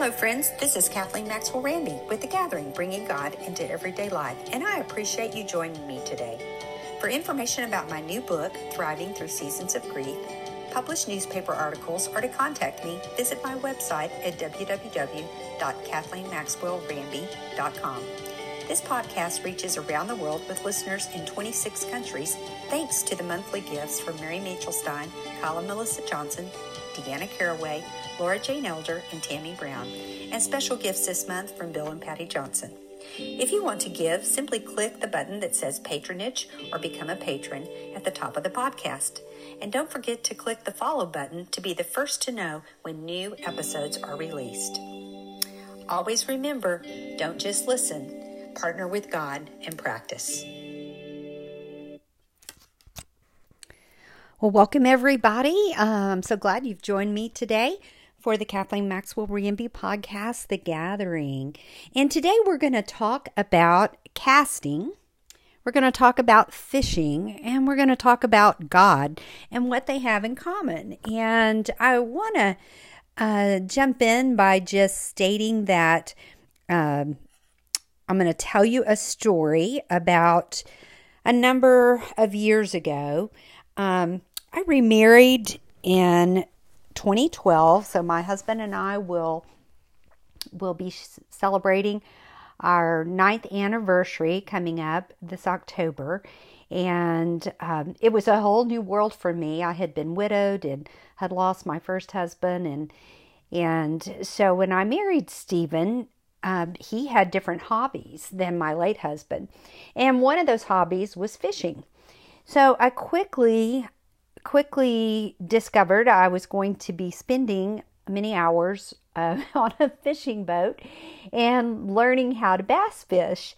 Hello, friends. This is Kathleen Maxwell Ramby with The Gathering, bringing God into everyday life, and I appreciate you joining me today. For information about my new book, Thriving Through Seasons of Grief, publish newspaper articles, or to contact me, visit my website at www.kathleenmaxwellramby.com. This podcast reaches around the world with listeners in 26 countries thanks to the monthly gifts from Mary Stein, Kyla Melissa Johnson, Deanna Caraway, Laura Jane Elder, and Tammy Brown, and special gifts this month from Bill and Patty Johnson. If you want to give, simply click the button that says Patronage or Become a Patron at the top of the podcast. And don't forget to click the follow button to be the first to know when new episodes are released. Always remember don't just listen, partner with God and practice. Well, welcome everybody. I'm um, so glad you've joined me today for the Kathleen Maxwell Ramby podcast, The Gathering. And today we're going to talk about casting. We're going to talk about fishing and we're going to talk about God and what they have in common. And I want to uh, jump in by just stating that um, I'm going to tell you a story about a number of years ago. Um, I remarried in 2012, so my husband and I will will be celebrating our ninth anniversary coming up this October. And um, it was a whole new world for me. I had been widowed and had lost my first husband, and and so when I married Stephen, um, he had different hobbies than my late husband, and one of those hobbies was fishing. So I quickly quickly discovered I was going to be spending many hours uh, on a fishing boat and learning how to bass fish.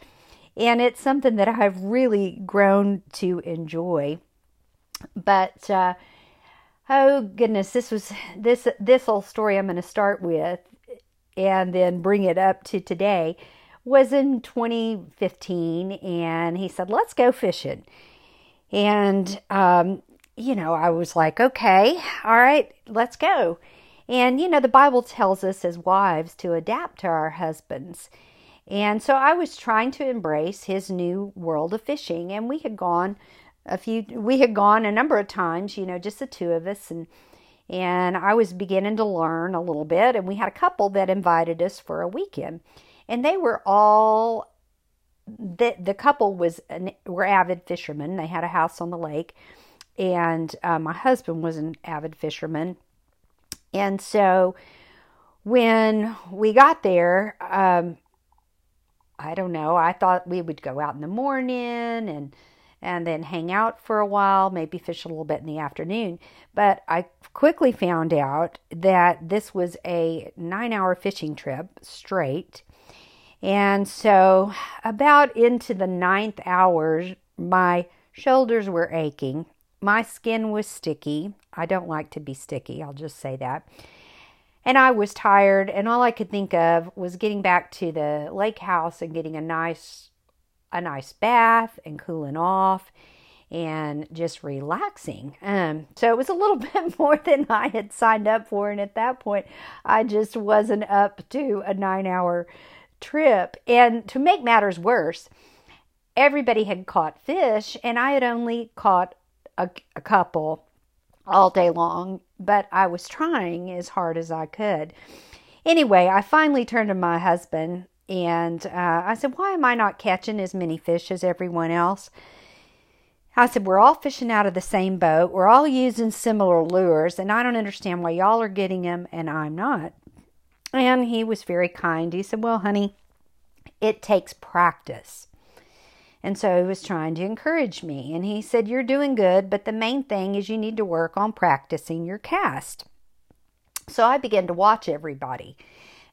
And it's something that I've really grown to enjoy. But uh, oh goodness, this was this this whole story I'm going to start with and then bring it up to today was in 2015 and he said let's go fishing and um, you know, I was like, okay, all right, let's go. And, you know, the Bible tells us as wives to adapt to our husbands. And so I was trying to embrace his new world of fishing. And we had gone a few, we had gone a number of times, you know, just the two of us. And, and I was beginning to learn a little bit. And we had a couple that invited us for a weekend. And they were all, the, the couple was, an, were avid fishermen. They had a house on the lake and uh, my husband was an avid fisherman. And so when we got there, um, I don't know, I thought we would go out in the morning and and then hang out for a while, maybe fish a little bit in the afternoon. But I quickly found out that this was a nine hour fishing trip straight. And so, about into the ninth hour, my shoulders were aching my skin was sticky. I don't like to be sticky, I'll just say that. And I was tired, and all I could think of was getting back to the lake house and getting a nice a nice bath and cooling off and just relaxing. Um, so it was a little bit more than I had signed up for, and at that point, I just wasn't up to a nine hour trip. And to make matters worse, everybody had caught fish, and I had only caught a, a couple all day long, but I was trying as hard as I could. Anyway, I finally turned to my husband and uh, I said, Why am I not catching as many fish as everyone else? I said, We're all fishing out of the same boat. We're all using similar lures, and I don't understand why y'all are getting them and I'm not. And he was very kind. He said, Well, honey, it takes practice. And so he was trying to encourage me. And he said, You're doing good, but the main thing is you need to work on practicing your cast. So I began to watch everybody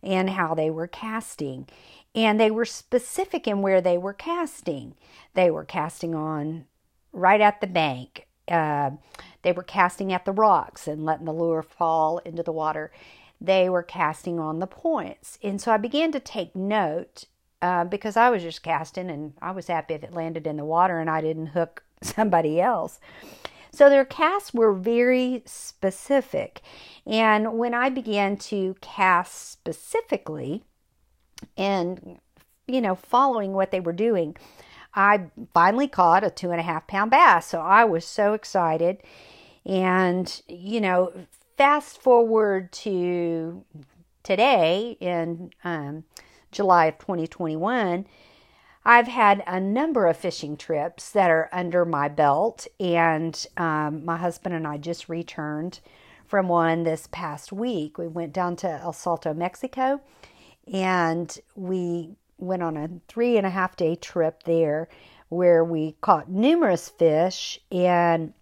and how they were casting. And they were specific in where they were casting. They were casting on right at the bank. Uh, they were casting at the rocks and letting the lure fall into the water. They were casting on the points. And so I began to take note uh, because I was just casting and I was happy if it landed in the water and I didn't hook somebody else. So their casts were very specific. And when I began to cast specifically and, you know, following what they were doing, I finally caught a two and a half pound bass. So I was so excited. And, you know, fast forward to today and um, July of 2021, I've had a number of fishing trips that are under my belt, and um, my husband and I just returned from one this past week. We went down to El Salto, Mexico, and we went on a three and a half day trip there where we caught numerous fish and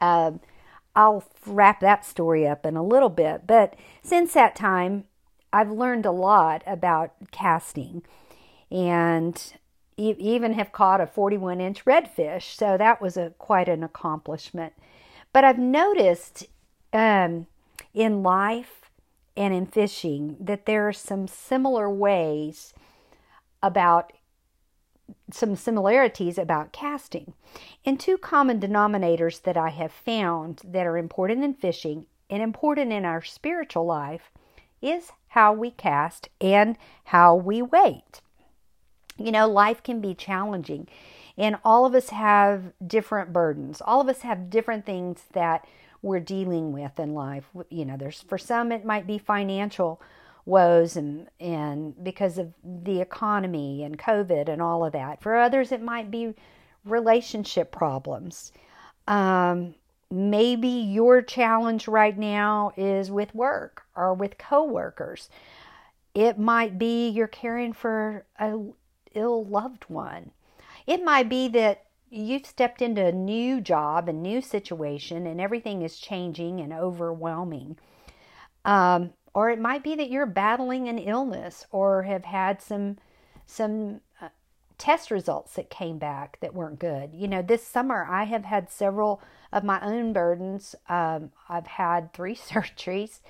um, I'll wrap that story up in a little bit. But since that time, I've learned a lot about casting and even have caught a 41 inch redfish. So that was a quite an accomplishment. But I've noticed um, in life and in fishing that there are some similar ways about some similarities about casting. And two common denominators that I have found that are important in fishing and important in our spiritual life is how we cast and how we wait. You know, life can be challenging, and all of us have different burdens. All of us have different things that we're dealing with in life. You know, there's for some it might be financial woes and and because of the economy and COVID and all of that. For others, it might be relationship problems. Um, maybe your challenge right now is with work or with coworkers. It might be you're caring for a ill loved one. It might be that you've stepped into a new job, a new situation, and everything is changing and overwhelming. Um, or it might be that you're battling an illness or have had some some uh, test results that came back that weren't good. You know, this summer I have had several of my own burdens. Um, I've had three surgeries,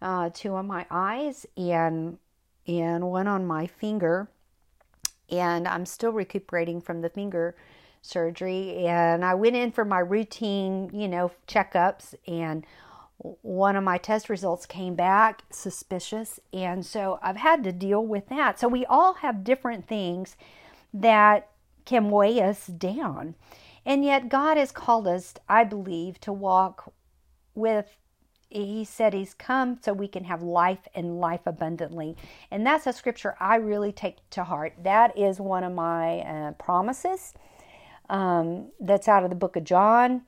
uh, two on my eyes and and one on my finger, and I'm still recuperating from the finger surgery. And I went in for my routine, you know, checkups and one of my test results came back suspicious. And so I've had to deal with that. So we all have different things that can weigh us down. And yet God has called us, I believe, to walk with he said he's come so we can have life and life abundantly and that's a scripture i really take to heart that is one of my uh, promises um, that's out of the book of john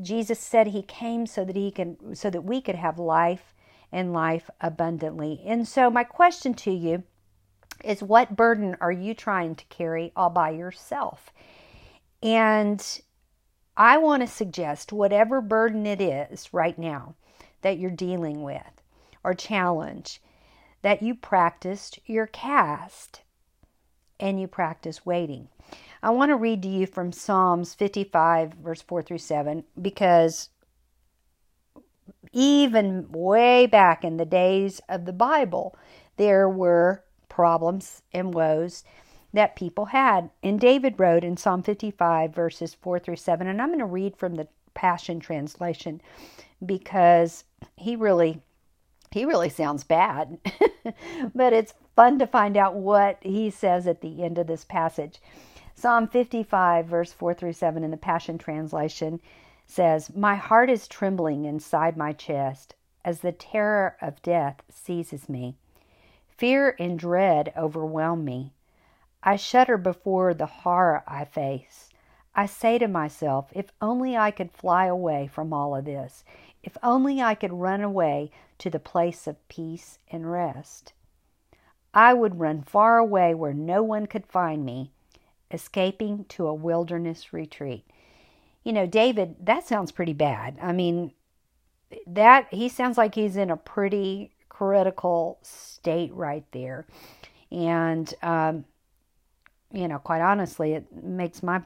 Jesus said he came so that he can so that we could have life and life abundantly. And so my question to you is what burden are you trying to carry all by yourself? And I want to suggest whatever burden it is right now that you're dealing with or challenge that you practiced your cast and you practice waiting. I want to read to you from Psalms 55, verse 4 through 7, because even way back in the days of the Bible, there were problems and woes that people had. And David wrote in Psalm 55, verses 4 through 7, and I'm going to read from the Passion Translation because he really he really sounds bad but it's fun to find out what he says at the end of this passage Psalm 55, verse 4 through 7 in the Passion Translation says, My heart is trembling inside my chest as the terror of death seizes me. Fear and dread overwhelm me. I shudder before the horror I face. I say to myself, if only I could fly away from all of this, if only I could run away to the place of peace and rest. I would run far away where no one could find me escaping to a wilderness retreat. You know, David, that sounds pretty bad. I mean, that he sounds like he's in a pretty critical state right there. And um, you know, quite honestly, it makes my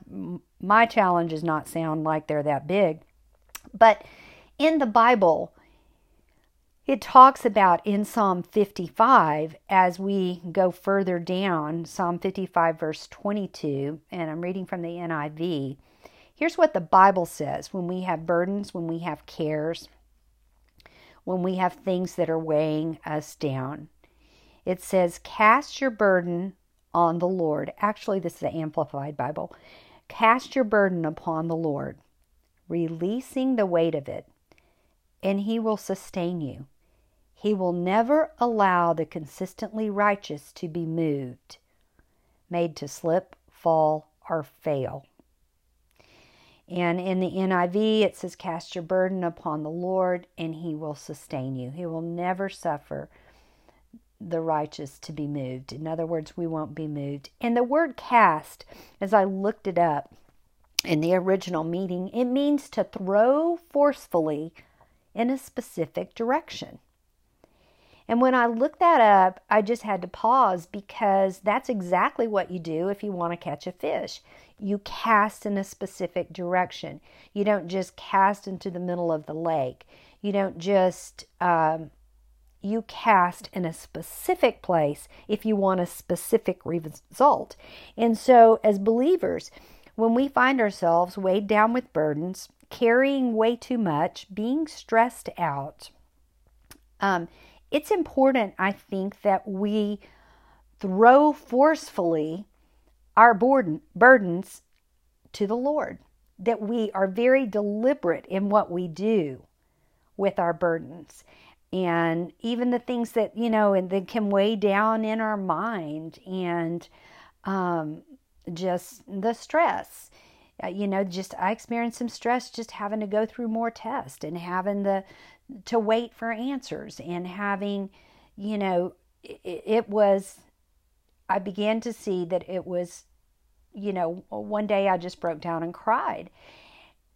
my challenges not sound like they're that big. But in the Bible, it talks about in Psalm 55 as we go further down, Psalm 55, verse 22, and I'm reading from the NIV. Here's what the Bible says when we have burdens, when we have cares, when we have things that are weighing us down. It says, Cast your burden on the Lord. Actually, this is the Amplified Bible. Cast your burden upon the Lord, releasing the weight of it, and He will sustain you. He will never allow the consistently righteous to be moved, made to slip, fall, or fail. And in the NIV, it says, Cast your burden upon the Lord, and he will sustain you. He will never suffer the righteous to be moved. In other words, we won't be moved. And the word cast, as I looked it up in the original meaning, it means to throw forcefully in a specific direction. And when I looked that up, I just had to pause because that's exactly what you do if you want to catch a fish. You cast in a specific direction. You don't just cast into the middle of the lake. You don't just, um, you cast in a specific place if you want a specific result. And so, as believers, when we find ourselves weighed down with burdens, carrying way too much, being stressed out, um, it's important, I think, that we throw forcefully our burden, burdens to the Lord, that we are very deliberate in what we do with our burdens. And even the things that, you know, and that can weigh down in our mind and um, just the stress. Uh, you know, just I experienced some stress just having to go through more tests and having the to wait for answers and having, you know, it, it was, I began to see that it was, you know, one day I just broke down and cried.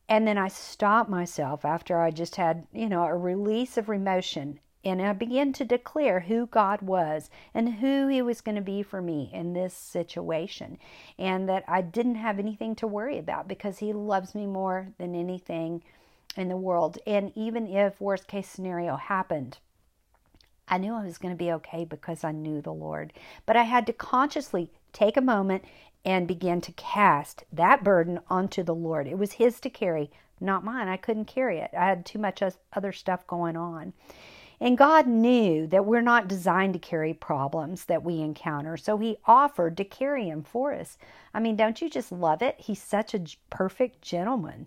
And then I stopped myself after I just had, you know, a release of emotion. And I began to declare who God was and who He was going to be for me in this situation. And that I didn't have anything to worry about because He loves me more than anything in the world. And even if worst case scenario happened, I knew I was going to be okay because I knew the Lord. But I had to consciously take a moment and begin to cast that burden onto the Lord. It was His to carry, not mine. I couldn't carry it. I had too much other stuff going on. And God knew that we're not designed to carry problems that we encounter, so He offered to carry them for us. I mean, don't you just love it? He's such a perfect gentleman.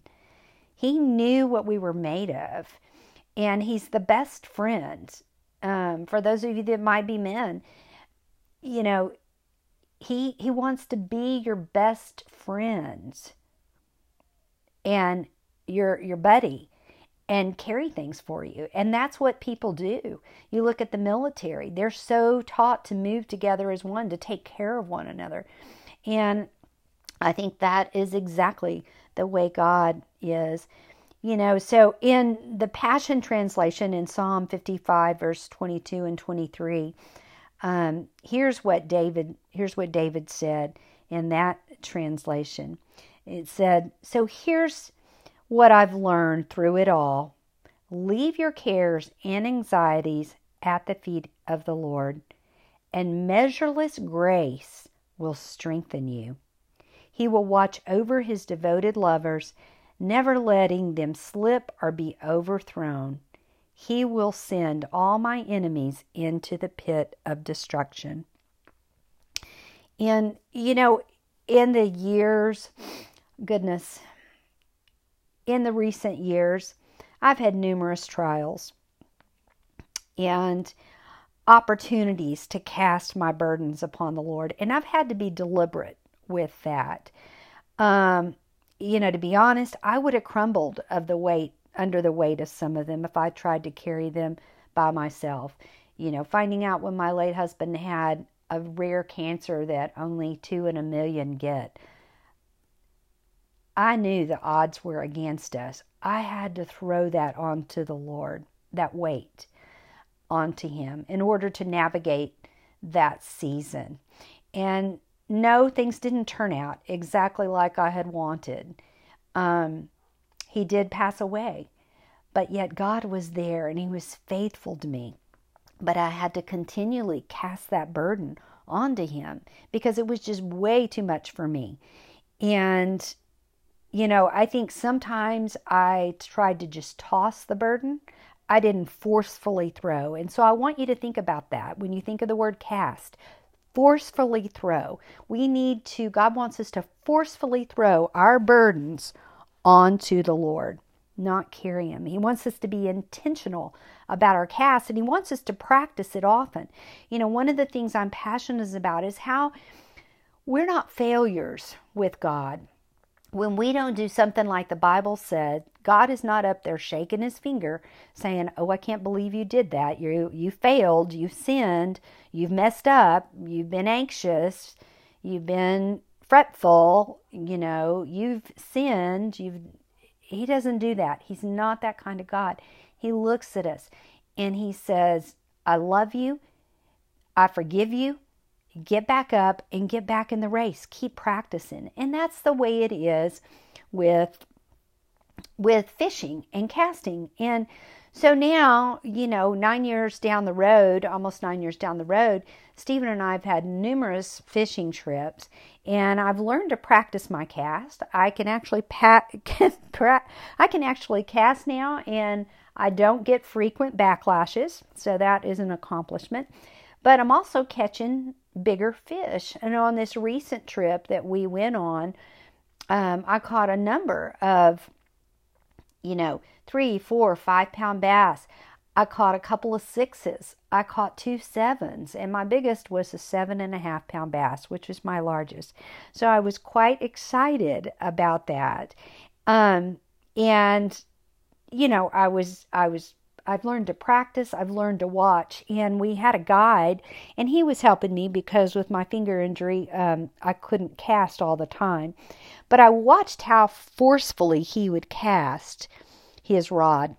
He knew what we were made of, and He's the best friend. Um, for those of you that might be men, you know, He He wants to be your best friend and your your buddy and carry things for you. And that's what people do. You look at the military, they're so taught to move together as one, to take care of one another. And I think that is exactly the way God is. You know, so in the Passion Translation in Psalm 55, verse 22 and 23, um, here's what David here's what David said in that translation. It said, "So here's what I've learned through it all: leave your cares and anxieties at the feet of the Lord, and measureless grace will strengthen you." He will watch over his devoted lovers, never letting them slip or be overthrown. He will send all my enemies into the pit of destruction. And, you know, in the years, goodness, in the recent years, I've had numerous trials and opportunities to cast my burdens upon the Lord. And I've had to be deliberate with that. Um, you know, to be honest, I would have crumbled of the weight under the weight of some of them if I tried to carry them by myself. You know, finding out when my late husband had a rare cancer that only two in a million get. I knew the odds were against us. I had to throw that onto the Lord, that weight onto Him in order to navigate that season. And no, things didn't turn out exactly like I had wanted. Um, he did pass away, but yet God was there and He was faithful to me. But I had to continually cast that burden onto Him because it was just way too much for me. And you know, I think sometimes I tried to just toss the burden. I didn't forcefully throw. And so I want you to think about that when you think of the word cast. Forcefully throw. We need to, God wants us to forcefully throw our burdens onto the Lord, not carry them. He wants us to be intentional about our cast and He wants us to practice it often. You know, one of the things I'm passionate about is how we're not failures with God when we don't do something like the Bible said, God is not up there shaking his finger saying, "Oh, I can't believe you did that. You you failed, you sinned, you've messed up, you've been anxious, you've been fretful, you know, you've sinned, you've he doesn't do that. He's not that kind of God. He looks at us and he says, "I love you. I forgive you. Get back up and get back in the race. Keep practicing. And that's the way it is with with fishing and casting. And so now you know 9 years down the road almost 9 years down the road Stephen and I've had numerous fishing trips and I've learned to practice my cast. I can actually pat I can actually cast now and I don't get frequent backlashes so that is an accomplishment. But I'm also catching bigger fish. And on this recent trip that we went on, um, I caught a number of, you know, three, four, five pound bass. I caught a couple of sixes. I caught two sevens, and my biggest was a seven and a half pound bass, which was my largest. So I was quite excited about that. Um, and you know, I was I was I've learned to practice, I've learned to watch. And we had a guide, and he was helping me because with my finger injury, um, I couldn't cast all the time. But I watched how forcefully he would cast his rod.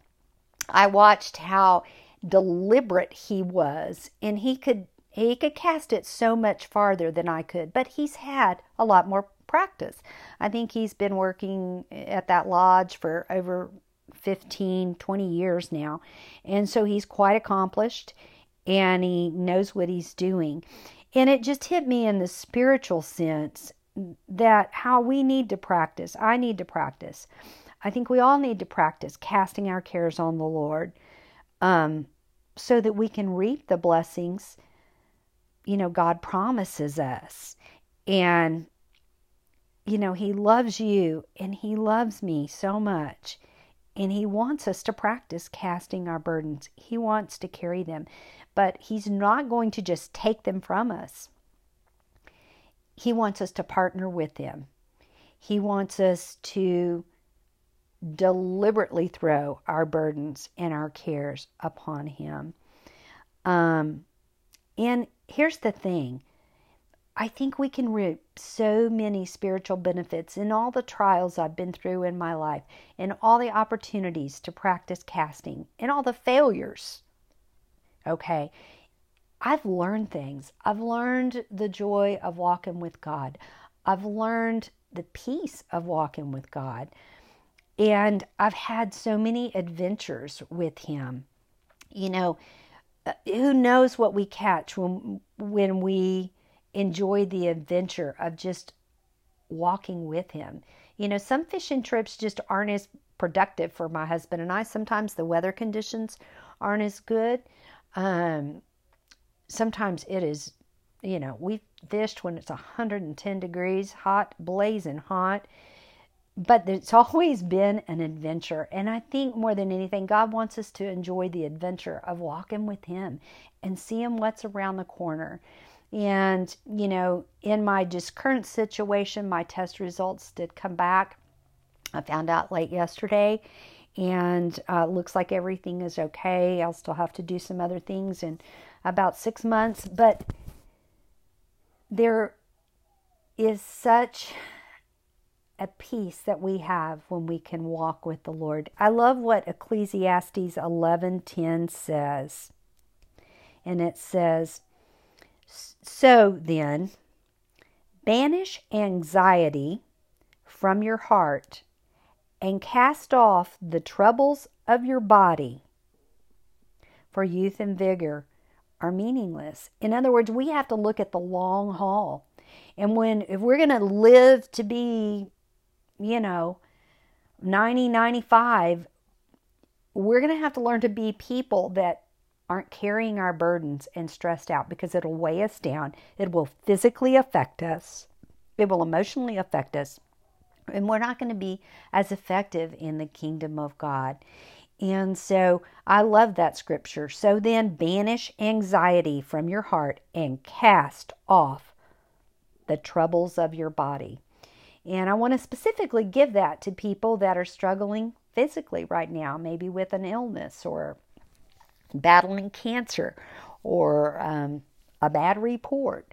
I watched how deliberate he was, and he could he could cast it so much farther than I could, but he's had a lot more practice. I think he's been working at that lodge for over 15, 20 years now. And so he's quite accomplished and he knows what he's doing. And it just hit me in the spiritual sense that how we need to practice. I need to practice. I think we all need to practice casting our cares on the Lord um, so that we can reap the blessings, you know, God promises us. And, you know, He loves you and He loves me so much. And He wants us to practice casting our burdens. He wants to carry them, but He's not going to just take them from us. He wants us to partner with Him. He wants us to deliberately throw our burdens and our cares upon Him. Um, and here's the thing I think we can reap so many spiritual benefits in all the trials I've been through in my life, in all the opportunities to practice casting, in all the failures. Okay, I've learned things. I've learned the joy of walking with God. I've learned the peace of walking with God. And I've had so many adventures with Him. You know, uh, who knows what we catch when when we enjoy the adventure of just walking with him. You know, some fishing trips just aren't as productive for my husband and I. Sometimes the weather conditions aren't as good. Um, sometimes it is, you know, we fished when it's 110 degrees, hot, blazing hot. But it's always been an adventure. And I think more than anything, God wants us to enjoy the adventure of walking with Him and seeing what's around the corner. And, you know, in my just current situation, my test results did come back. I found out late yesterday, and uh, looks like everything is okay. I'll still have to do some other things in about six months, but there is such a peace that we have when we can walk with the Lord. I love what Ecclesiastes 11:10 says. And it says, so then, banish anxiety from your heart and cast off the troubles of your body, for youth and vigor are meaningless. In other words, we have to look at the long haul. And when if we're going to live to be, you know, 90, 95, we're going to have to learn to be people that aren't carrying our burdens and stressed out because it'll weigh us down. It will physically affect us, it will emotionally affect us, and we're not going to be as effective in the kingdom of God. And so I love that scripture. So then, banish anxiety from your heart and cast off the troubles of your body. And I want to specifically give that to people that are struggling physically right now, maybe with an illness or battling cancer or um, a bad report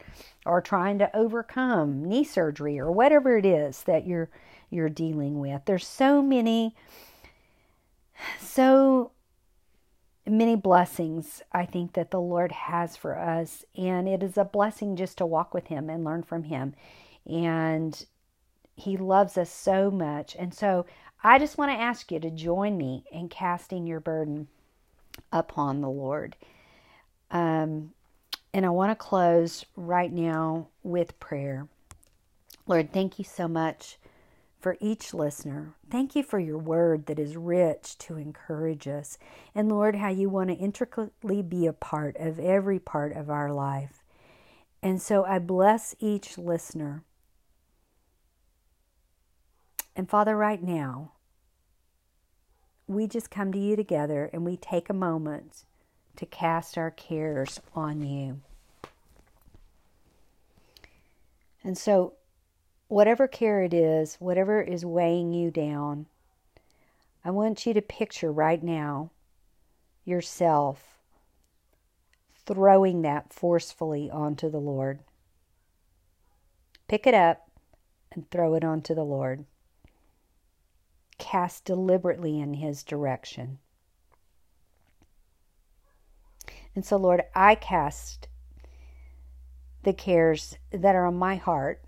or trying to overcome knee surgery or whatever it is that you're you're dealing with. There's so many so many blessings I think that the Lord has for us and it is a blessing just to walk with him and learn from him. And he loves us so much. And so I just want to ask you to join me in casting your burden upon the Lord. Um, and I want to close right now with prayer. Lord, thank you so much for each listener. Thank you for your word that is rich to encourage us. And Lord, how you want to intricately be a part of every part of our life. And so I bless each listener. And Father, right now, we just come to you together and we take a moment to cast our cares on you. And so whatever care it is, whatever is weighing you down, I want you to picture right now yourself throwing that forcefully onto the Lord. Pick it up and throw it onto the Lord. Cast deliberately in His direction. And so, Lord, I cast the cares that are on my heart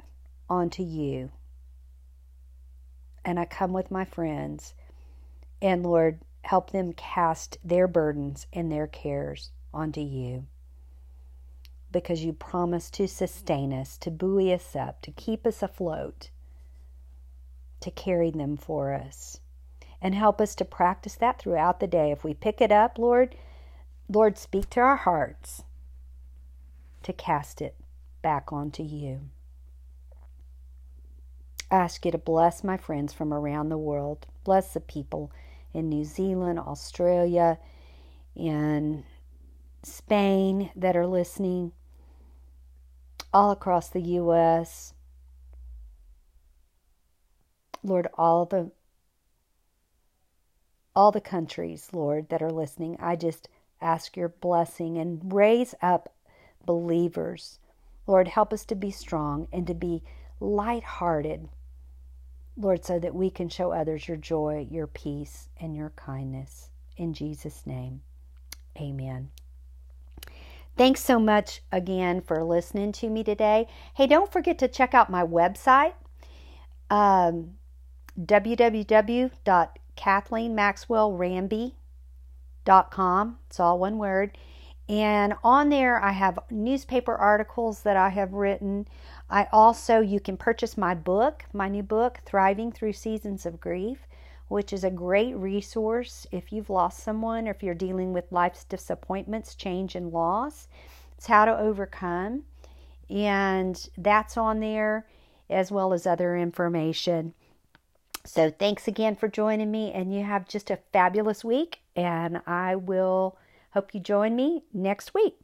onto you. And I come with my friends, and Lord, help them cast their burdens and their cares onto you. Because you promise to sustain us, to buoy us up, to keep us afloat, to carry them for us. And help us to practice that throughout the day. If we pick it up, Lord, Lord, speak to our hearts to cast it back onto you I ask you to bless my friends from around the world. Bless the people in New Zealand, Australia, in Spain that are listening, all across the U.S. Lord, all the all the countries, Lord, that are listening, I just ask your blessing and raise up believers. Lord, help us to be strong and to be light-hearted Lord, so that we can show others your joy, your peace, and your kindness. In Jesus' name, amen. Thanks so much again for listening to me today. Hey, don't forget to check out my website, um, www.kathleenmaxwellramby.com. It's all one word. And on there, I have newspaper articles that I have written. I also, you can purchase my book, my new book, Thriving Through Seasons of Grief, which is a great resource if you've lost someone or if you're dealing with life's disappointments, change, and loss. It's how to overcome. And that's on there as well as other information. So, thanks again for joining me, and you have just a fabulous week. And I will hope you join me next week.